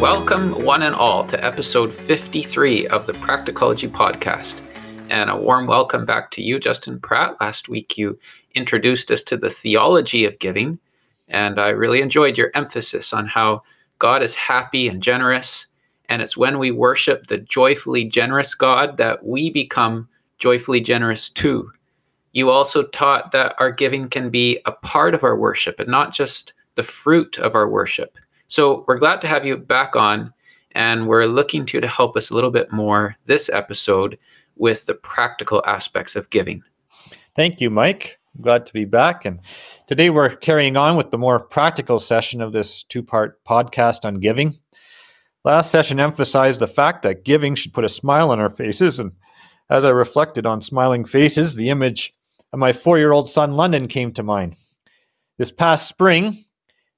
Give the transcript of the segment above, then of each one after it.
Welcome, one and all, to episode 53 of the Practicology Podcast. And a warm welcome back to you, Justin Pratt. Last week you introduced us to the theology of giving, and I really enjoyed your emphasis on how God is happy and generous. And it's when we worship the joyfully generous God that we become joyfully generous too. You also taught that our giving can be a part of our worship and not just the fruit of our worship. So we're glad to have you back on, and we're looking to to help us a little bit more this episode with the practical aspects of giving. Thank you, Mike. Glad to be back. And today we're carrying on with the more practical session of this two part podcast on giving. Last session emphasized the fact that giving should put a smile on our faces. And as I reflected on smiling faces, the image of my four year old son, London, came to mind. This past spring,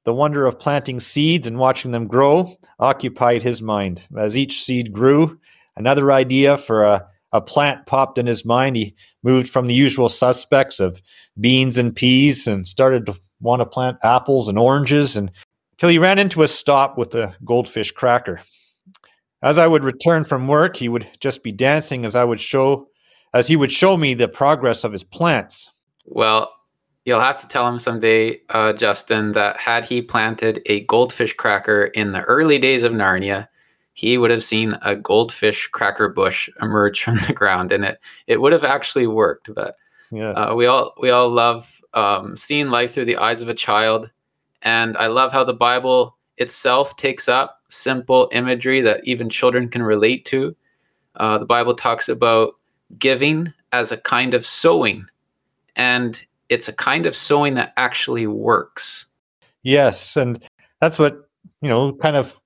the wonder of planting seeds and watching them grow occupied his mind. As each seed grew, another idea for a, a plant popped in his mind. He moved from the usual suspects of beans and peas and started to want to plant apples and oranges and till he ran into a stop with a goldfish cracker. As I would return from work, he would just be dancing as I would show as he would show me the progress of his plants. Well, You'll have to tell him someday, uh, Justin, that had he planted a goldfish cracker in the early days of Narnia, he would have seen a goldfish cracker bush emerge from the ground, and it it would have actually worked. But yeah. uh, we all we all love um, seeing life through the eyes of a child, and I love how the Bible itself takes up simple imagery that even children can relate to. Uh, the Bible talks about giving as a kind of sowing, and it's a kind of sowing that actually works. Yes, and that's what you know. Kind of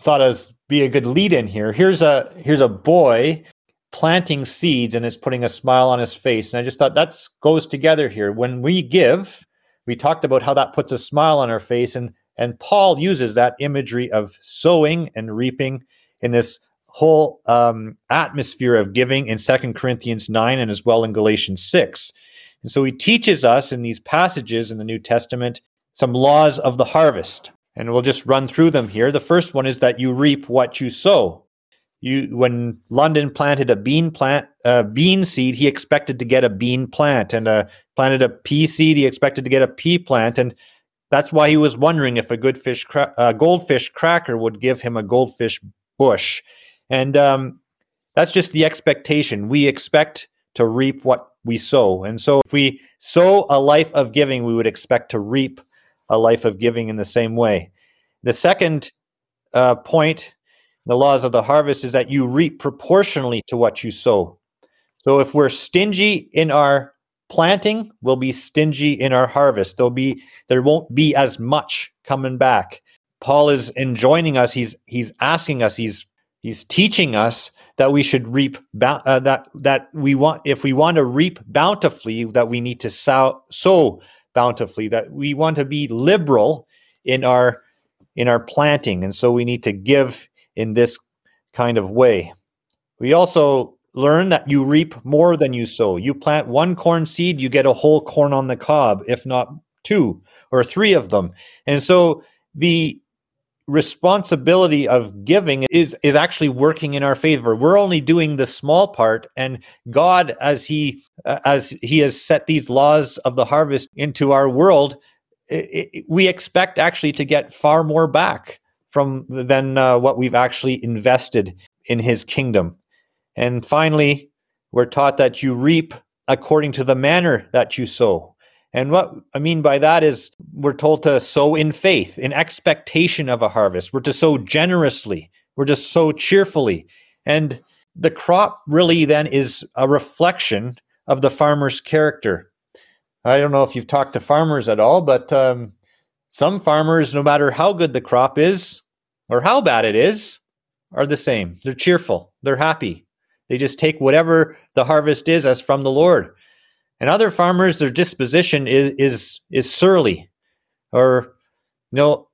thought as be a good lead in here. Here's a here's a boy planting seeds and is putting a smile on his face, and I just thought that goes together here. When we give, we talked about how that puts a smile on our face, and and Paul uses that imagery of sowing and reaping in this whole um, atmosphere of giving in Second Corinthians 9 and as well in Galatians 6. And so he teaches us in these passages in the New Testament some laws of the harvest. And we'll just run through them here. The first one is that you reap what you sow. You, when London planted a bean plant, a bean seed, he expected to get a bean plant, and uh, planted a pea seed, he expected to get a pea plant, and that's why he was wondering if a good fish, cra- a goldfish cracker would give him a goldfish bush, and um, that's just the expectation. We expect to reap what we sow. And so if we sow a life of giving, we would expect to reap a life of giving in the same way. The second uh, point, the laws of the harvest, is that you reap proportionally to what you sow. So if we're stingy in our planting, we'll be stingy in our harvest. There'll be there won't be as much coming back. Paul is enjoining us. He's he's asking us. He's He's teaching us that we should reap uh, that that we want if we want to reap bountifully that we need to sow, sow bountifully that we want to be liberal in our in our planting and so we need to give in this kind of way. We also learn that you reap more than you sow. You plant one corn seed, you get a whole corn on the cob, if not two or three of them. And so the responsibility of giving is is actually working in our favor. We're only doing the small part and god as he uh, as he has set these laws of the harvest into our world it, it, we expect actually to get far more back from than uh, what we've actually invested in his kingdom. And finally we're taught that you reap according to the manner that you sow and what I mean by that is we're told to sow in faith, in expectation of a harvest. We're to sow generously. We're to sow cheerfully. And the crop really then is a reflection of the farmer's character. I don't know if you've talked to farmers at all, but um, some farmers, no matter how good the crop is or how bad it is, are the same. They're cheerful, they're happy. They just take whatever the harvest is as from the Lord. And other farmers, their disposition is is is surly, or you know,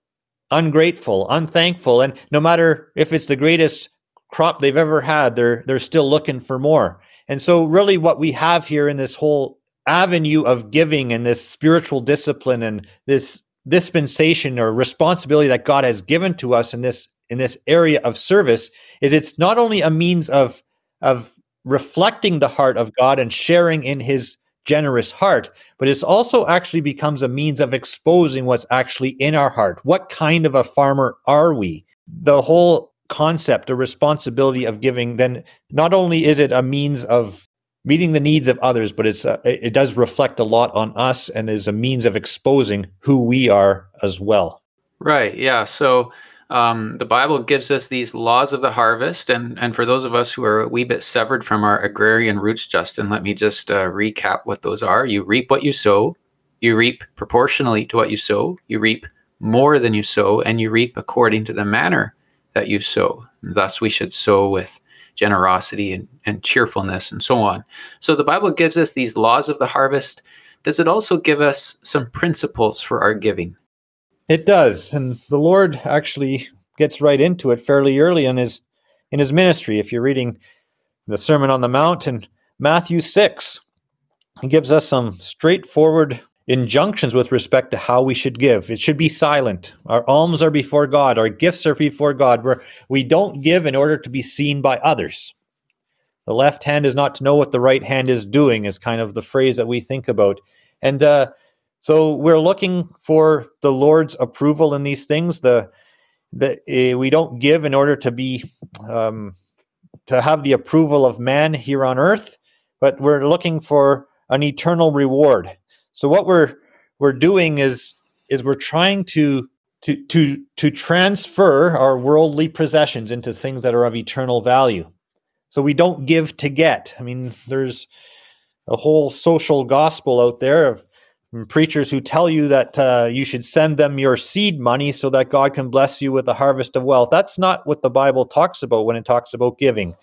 ungrateful, unthankful, and no matter if it's the greatest crop they've ever had, they're they're still looking for more. And so, really, what we have here in this whole avenue of giving and this spiritual discipline and this dispensation or responsibility that God has given to us in this in this area of service is it's not only a means of of reflecting the heart of God and sharing in his generous heart, but it also actually becomes a means of exposing what's actually in our heart. What kind of a farmer are we? The whole concept, the responsibility of giving, then not only is it a means of meeting the needs of others, but it's uh, it does reflect a lot on us and is a means of exposing who we are as well. Right. Yeah. So um, the Bible gives us these laws of the harvest, and and for those of us who are a wee bit severed from our agrarian roots, Justin, let me just uh, recap what those are. You reap what you sow. You reap proportionally to what you sow. You reap more than you sow, and you reap according to the manner that you sow. thus, we should sow with generosity and, and cheerfulness and so on. So the Bible gives us these laws of the harvest. Does it also give us some principles for our giving? It does, and the Lord actually gets right into it fairly early in his in his ministry. If you're reading the Sermon on the Mount in Matthew six, he gives us some straightforward injunctions with respect to how we should give. It should be silent. Our alms are before God. Our gifts are before God. Where we don't give in order to be seen by others. The left hand is not to know what the right hand is doing. Is kind of the phrase that we think about, and uh, so we're looking for the Lord's approval in these things. The the uh, we don't give in order to be um, to have the approval of man here on earth, but we're looking for an eternal reward. So what we're we're doing is is we're trying to to to to transfer our worldly possessions into things that are of eternal value. So we don't give to get. I mean, there's a whole social gospel out there of preachers who tell you that uh, you should send them your seed money so that God can bless you with a harvest of wealth. That's not what the Bible talks about when it talks about giving.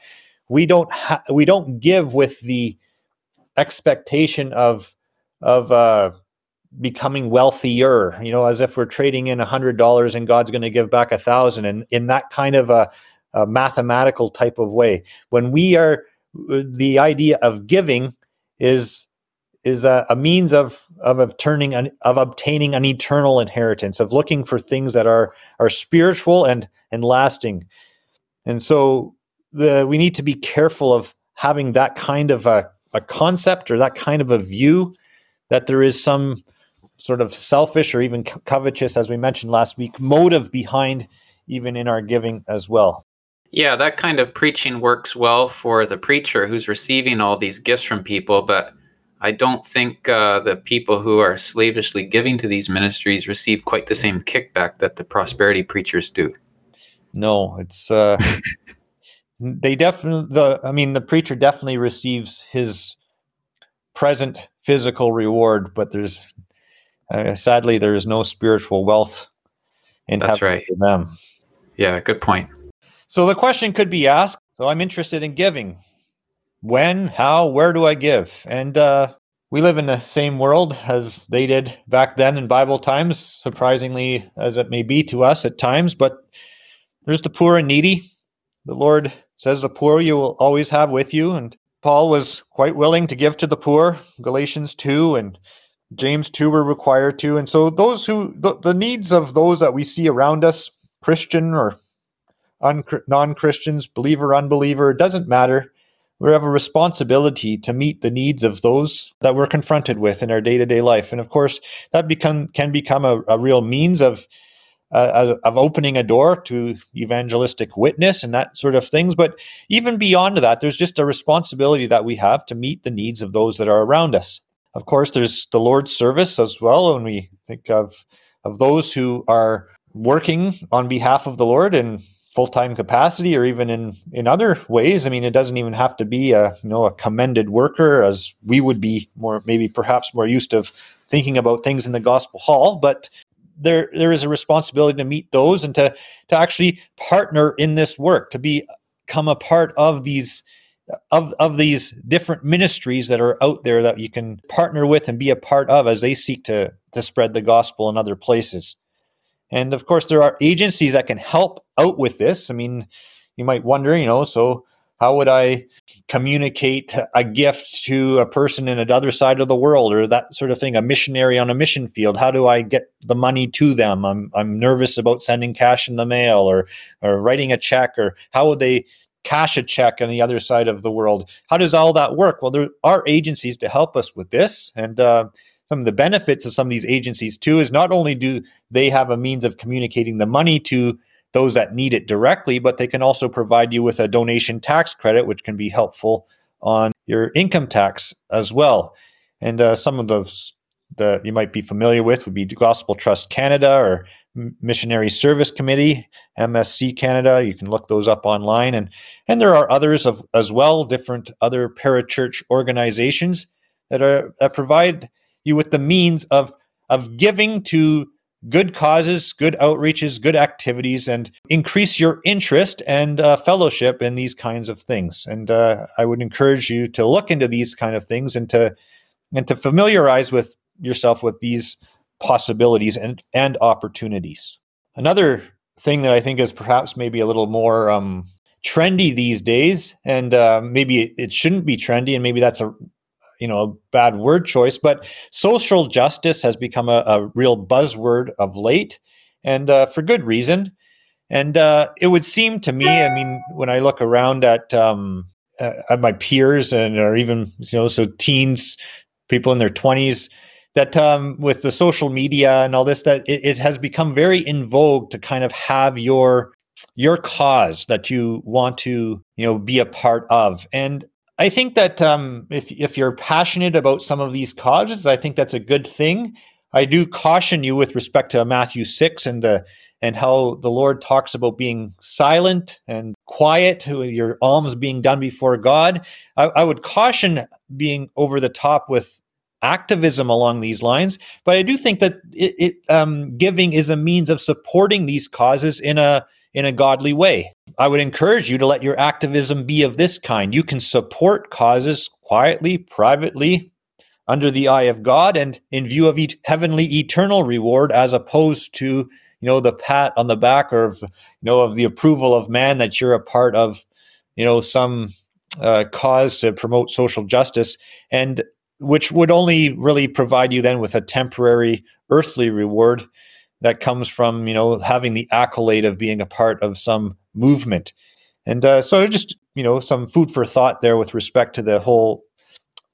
We don't ha- we don't give with the expectation of of uh, becoming wealthier. You know, as if we're trading in a hundred dollars and God's going to give back a thousand, and in that kind of a, a mathematical type of way. When we are the idea of giving is is a, a means of of, turning an, of obtaining an eternal inheritance of looking for things that are are spiritual and and lasting. And so the we need to be careful of having that kind of a, a concept or that kind of a view that there is some sort of selfish or even covetous as we mentioned last week motive behind even in our giving as well. Yeah that kind of preaching works well for the preacher who's receiving all these gifts from people but I don't think uh, the people who are slavishly giving to these ministries receive quite the same kickback that the prosperity preachers do. No, it's uh, they definitely the. I mean, the preacher definitely receives his present physical reward, but there's uh, sadly there is no spiritual wealth in That's right. for them. Yeah, good point. So the question could be asked. So I'm interested in giving when, how, where do I give? And uh, we live in the same world as they did back then in Bible times, surprisingly as it may be to us at times. But there's the poor and needy. The Lord says the poor you will always have with you. And Paul was quite willing to give to the poor. Galatians 2 and James 2 were required to. And so those who, the, the needs of those that we see around us, Christian or non Christians, believer, unbeliever, it doesn't matter we have a responsibility to meet the needs of those that we're confronted with in our day-to-day life. And of course that become can become a, a real means of uh, of opening a door to evangelistic witness and that sort of things. But even beyond that there's just a responsibility that we have to meet the needs of those that are around us. Of course there's the lord's service as well when we think of of those who are working on behalf of the lord and full-time capacity or even in in other ways. I mean it doesn't even have to be a you know a commended worker as we would be more maybe perhaps more used to thinking about things in the gospel hall but there there is a responsibility to meet those and to to actually partner in this work to be become a part of these of of these different ministries that are out there that you can partner with and be a part of as they seek to to spread the gospel in other places and of course, there are agencies that can help out with this. I mean, you might wonder, you know, so How would I communicate a gift to a person in another side of the world or that sort of thing? A missionary on a mission field. How do I get the money to them? I'm I'm nervous about sending cash in the mail or or writing a check or how would they cash a check on the other side of the world? How does all that work? Well, there are agencies to help us with this and. Uh, some of the benefits of some of these agencies too is not only do they have a means of communicating the money to those that need it directly, but they can also provide you with a donation tax credit, which can be helpful on your income tax as well. And uh, some of those that you might be familiar with would be Gospel Trust Canada or Missionary Service Committee, MSC Canada. You can look those up online, and and there are others of as well, different other parachurch organizations that are that provide you with the means of of giving to good causes, good outreaches, good activities, and increase your interest and uh, fellowship in these kinds of things. And uh, I would encourage you to look into these kind of things and to and to familiarize with yourself with these possibilities and and opportunities. Another thing that I think is perhaps maybe a little more um, trendy these days, and uh, maybe it, it shouldn't be trendy, and maybe that's a you know a bad word choice, but social justice has become a, a real buzzword of late, and uh, for good reason. And uh, it would seem to me, I mean, when I look around at um, at my peers and or even you know so teens, people in their twenties, that um, with the social media and all this, that it, it has become very in vogue to kind of have your your cause that you want to you know be a part of and I think that um, if if you're passionate about some of these causes, I think that's a good thing. I do caution you with respect to Matthew six and the and how the Lord talks about being silent and quiet, your alms being done before God. I, I would caution being over the top with activism along these lines, but I do think that it, it um, giving is a means of supporting these causes in a in a godly way. I would encourage you to let your activism be of this kind. You can support causes quietly, privately, under the eye of God, and in view of e- heavenly eternal reward, as opposed to you know the pat on the back or of, you know of the approval of man that you're a part of you know some uh, cause to promote social justice, and which would only really provide you then with a temporary earthly reward that comes from you know having the accolade of being a part of some movement. And uh, so just you know some food for thought there with respect to the whole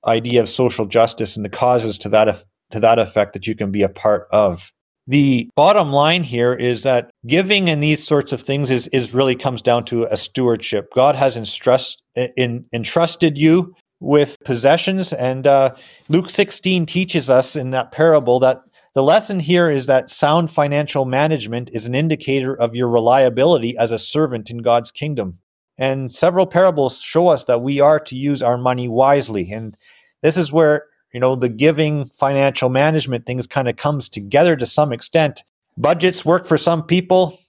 idea of social justice and the causes to that to that effect that you can be a part of. The bottom line here is that giving and these sorts of things is, is really comes down to a stewardship. God has entrust, in, entrusted you with possessions and uh, luke 16 teaches us in that parable that the lesson here is that sound financial management is an indicator of your reliability as a servant in God's kingdom. And several parables show us that we are to use our money wisely. And this is where, you know, the giving financial management things kind of comes together to some extent. Budgets work for some people.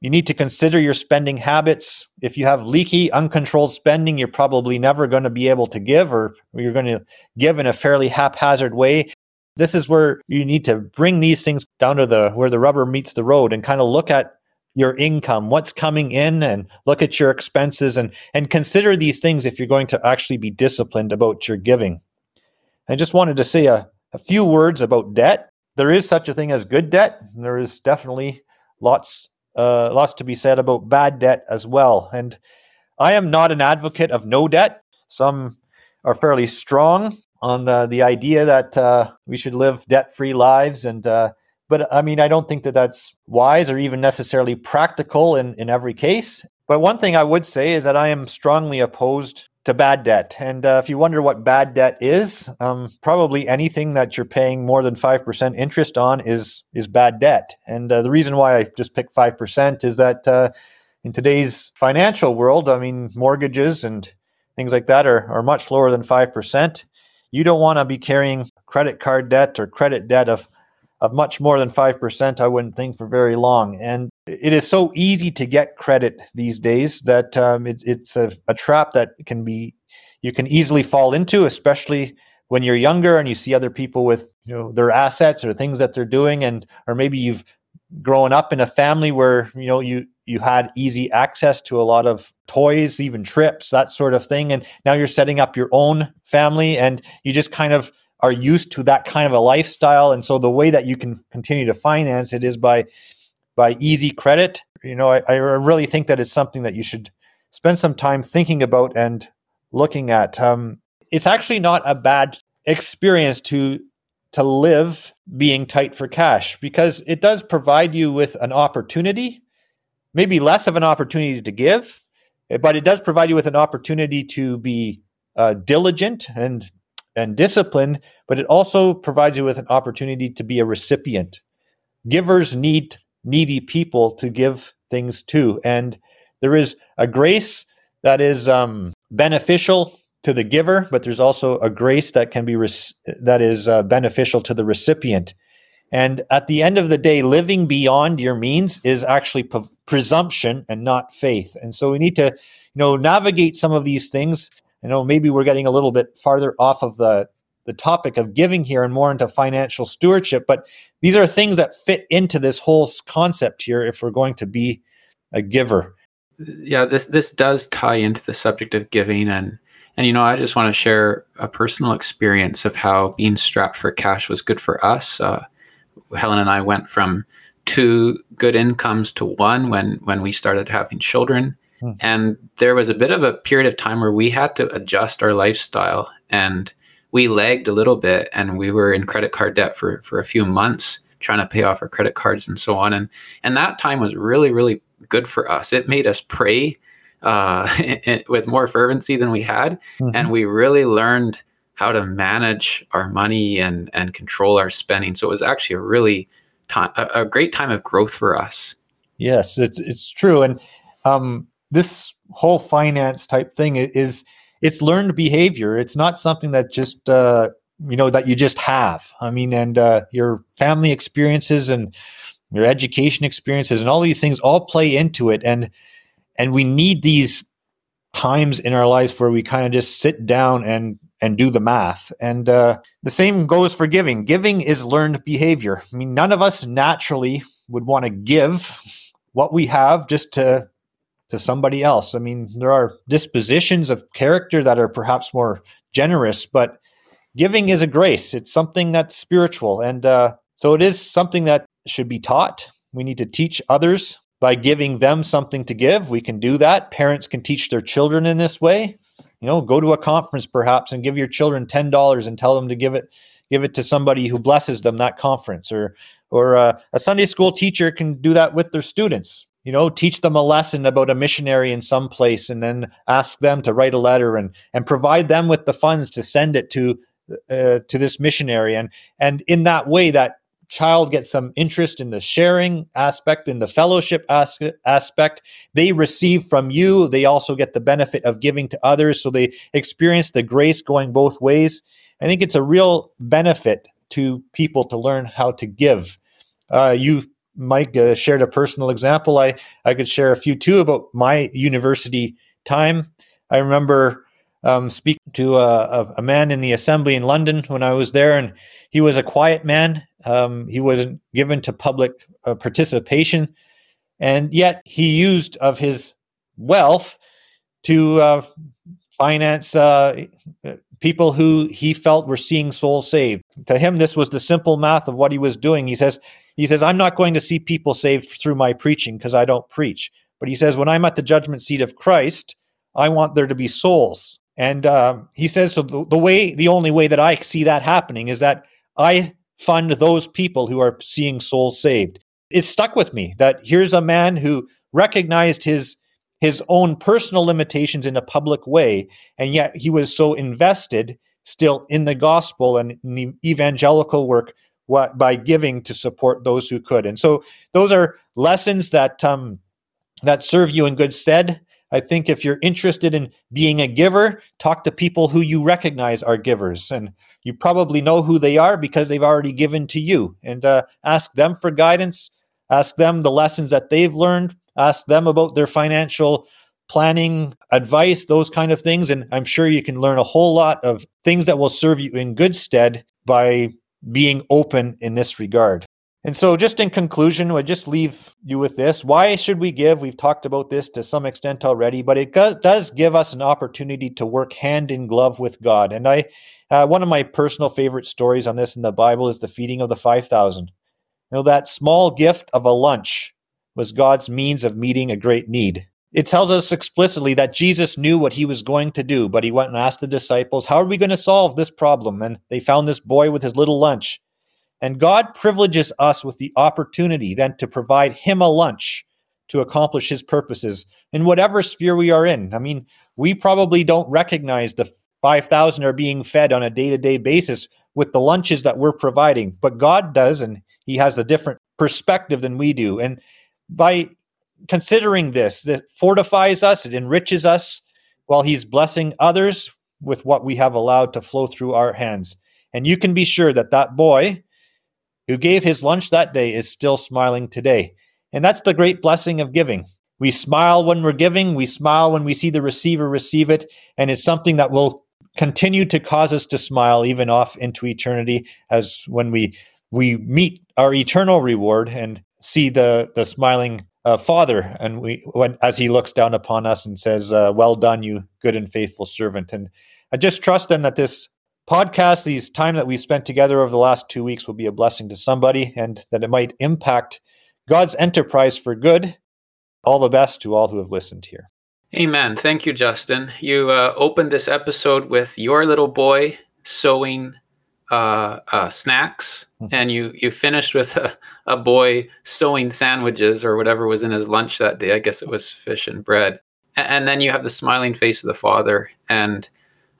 You need to consider your spending habits. If you have leaky, uncontrolled spending, you're probably never going to be able to give, or you're going to give in a fairly haphazard way this is where you need to bring these things down to the where the rubber meets the road and kind of look at your income, what's coming in, and look at your expenses and and consider these things if you're going to actually be disciplined about your giving. I just wanted to say a, a few words about debt. There is such a thing as good debt. There is definitely lots uh, lots to be said about bad debt as well. And I am not an advocate of no debt. Some are fairly strong on the the idea that uh, we should live debt free lives and uh, but I mean I don't think that that's wise or even necessarily practical in in every case. But one thing I would say is that I am strongly opposed to bad debt. And uh, if you wonder what bad debt is, um, probably anything that you're paying more than five percent interest on is is bad debt. And uh, the reason why I just picked five percent is that uh, in today's financial world, I mean mortgages and things like that are, are much lower than five percent you don't want to be carrying credit card debt or credit debt of of much more than 5% i wouldn't think for very long. And it is so easy to get credit these days that um, it, it's a, a trap that can be you can easily fall into especially when you're younger and you see other people with you know their assets or things that they're doing and or maybe you've grown up in a family where you know you you had easy access to a lot of toys, even trips, that sort of thing. And now you're setting up your own family and you just kind of are used to that kind of a lifestyle. And so the way that you can continue to finance it is by by easy credit. You know, I, I really think that it's something that you should spend some time thinking about and looking at. Um, it's actually not a bad experience to to live being tight for cash because it does provide you with an opportunity, maybe less of an opportunity to give, but it does provide you with an opportunity to be uh, diligent and and disciplined, but it also provides you with an opportunity to be a recipient. Givers need needy people to give things to, and there is a grace that is um, beneficial to the giver, but there's also a grace that can be that is uh, beneficial to the recipient. And at the end of the day, living beyond your means is actually presumption and not faith. And so we need to, you know, navigate some of these things. I know maybe we're getting a little bit farther off of the the topic of giving here and more into financial stewardship, but these are things that fit into this whole concept here if we're going to be a giver. Yeah, this this does tie into the subject of giving and and you know, I just want to share a personal experience of how being strapped for cash was good for us. Uh, Helen and I went from two good incomes to one when when we started having children. Hmm. And there was a bit of a period of time where we had to adjust our lifestyle and we lagged a little bit and we were in credit card debt for, for a few months trying to pay off our credit cards and so on. And and that time was really, really good for us. It made us pray uh, with more fervency than we had, mm-hmm. and we really learned how to manage our money and and control our spending. So it was actually a really time a, a great time of growth for us. Yes, it's it's true, and um, this whole finance type thing is it's learned behavior. It's not something that just uh, you know that you just have. I mean, and uh, your family experiences and your education experiences and all these things all play into it, and and we need these times in our lives where we kind of just sit down and and do the math. And uh, the same goes for giving. Giving is learned behavior. I mean none of us naturally would want to give what we have just to to somebody else. I mean there are dispositions of character that are perhaps more generous but giving is a grace. It's something that's spiritual. And uh, so it is something that should be taught. We need to teach others. By giving them something to give. We can do that. Parents can teach their children in this way. You know, go to a conference perhaps and give your children ten dollars and tell them to give it give it to somebody who blesses them that conference. Or or uh, a Sunday school teacher can do that with their students. You know, teach them a lesson about a missionary in some place, and then ask them to write a letter and and provide them with the funds to send it to uh, to this missionary. And and in that way, that child gets some interest in the sharing aspect, in the fellowship as- aspect. They receive from you. They also get the benefit of giving to others. So they experience the grace going both ways. I think it's a real benefit to people to learn how to give. Uh, you, Mike, uh, shared a personal example. I, I could share a few too about my university time. I remember um, speaking to a, a, a man in the assembly in London when I was there, and he was a quiet man um, he wasn't given to public uh, participation, and yet he used of his wealth to uh, finance uh, people who he felt were seeing souls saved. To him, this was the simple math of what he was doing. He says, "He says I'm not going to see people saved through my preaching because I don't preach." But he says, when I'm at the judgment seat of Christ, I want there to be souls. And uh, he says, so the, the way, the only way that I see that happening is that I fund those people who are seeing souls saved. It stuck with me that here's a man who recognized his his own personal limitations in a public way, and yet he was so invested still in the gospel and the evangelical work what, by giving to support those who could. And so those are lessons that um, that serve you in good stead. I think if you're interested in being a giver, talk to people who you recognize are givers. And you probably know who they are because they've already given to you. And uh, ask them for guidance, ask them the lessons that they've learned, ask them about their financial planning advice, those kind of things. And I'm sure you can learn a whole lot of things that will serve you in good stead by being open in this regard. And so, just in conclusion, I just leave you with this. Why should we give? We've talked about this to some extent already, but it does give us an opportunity to work hand in glove with God. And I, uh, one of my personal favorite stories on this in the Bible is the feeding of the 5,000. You know, that small gift of a lunch was God's means of meeting a great need. It tells us explicitly that Jesus knew what he was going to do, but he went and asked the disciples, How are we going to solve this problem? And they found this boy with his little lunch. And God privileges us with the opportunity then to provide him a lunch to accomplish his purposes in whatever sphere we are in. I mean, we probably don't recognize the 5,000 are being fed on a day to day basis with the lunches that we're providing, but God does, and he has a different perspective than we do. And by considering this, that fortifies us, it enriches us while He's blessing others with what we have allowed to flow through our hands. And you can be sure that that boy who gave his lunch that day is still smiling today. And that's the great blessing of giving. We smile when we're giving, we smile when we see the receiver receive it, and it's something that will continue to cause us to smile even off into eternity as when we we meet our eternal reward and see the the smiling uh, Father, and we when as He looks down upon us and says, uh, "Well done, you good and faithful servant." And I just trust then that this podcast, these time that we spent together over the last two weeks, will be a blessing to somebody, and that it might impact God's enterprise for good. All the best to all who have listened here. Amen. Thank you, Justin. You uh, opened this episode with your little boy sowing uh, uh, snacks, mm-hmm. and you you finished with a, a boy sowing sandwiches or whatever was in his lunch that day. I guess it was fish and bread. And, and then you have the smiling face of the father. And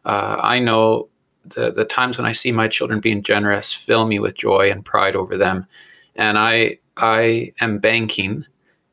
uh, I know the the times when I see my children being generous fill me with joy and pride over them. And I I am banking,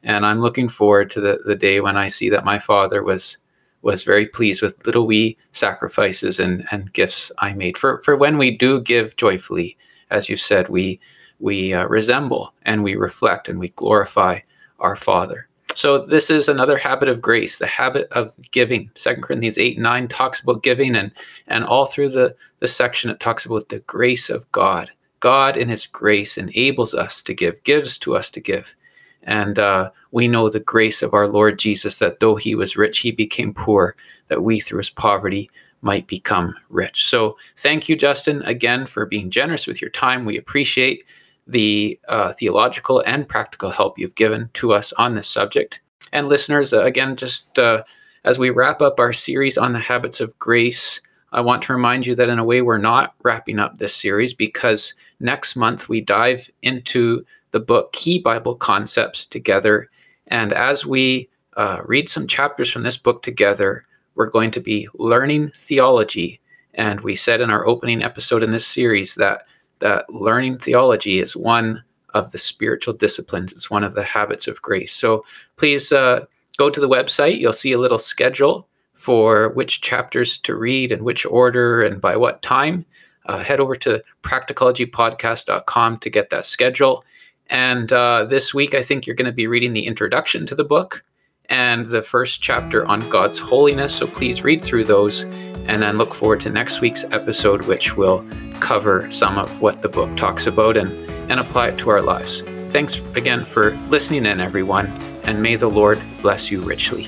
and I'm looking forward to the the day when I see that my father was was very pleased with little wee sacrifices and, and gifts I made. For, for when we do give joyfully, as you said, we, we uh, resemble and we reflect and we glorify our Father. So this is another habit of grace, the habit of giving. Second Corinthians 8 and 9 talks about giving, and, and all through the, the section it talks about the grace of God. God in his grace enables us to give, gives to us to give. And uh, we know the grace of our Lord Jesus that though he was rich, he became poor, that we through his poverty might become rich. So thank you, Justin, again for being generous with your time. We appreciate the uh, theological and practical help you've given to us on this subject. And listeners, uh, again, just uh, as we wrap up our series on the habits of grace, I want to remind you that in a way we're not wrapping up this series because next month we dive into the book Key Bible Concepts together. And as we uh, read some chapters from this book together, we're going to be learning theology. And we said in our opening episode in this series that that learning theology is one of the spiritual disciplines. It's one of the habits of grace. So please uh, go to the website. You'll see a little schedule for which chapters to read and which order and by what time. Uh, head over to practicologypodcast.com to get that schedule. And uh, this week, I think you're going to be reading the introduction to the book and the first chapter on God's holiness. So please read through those and then look forward to next week's episode, which will cover some of what the book talks about and, and apply it to our lives. Thanks again for listening in, everyone, and may the Lord bless you richly.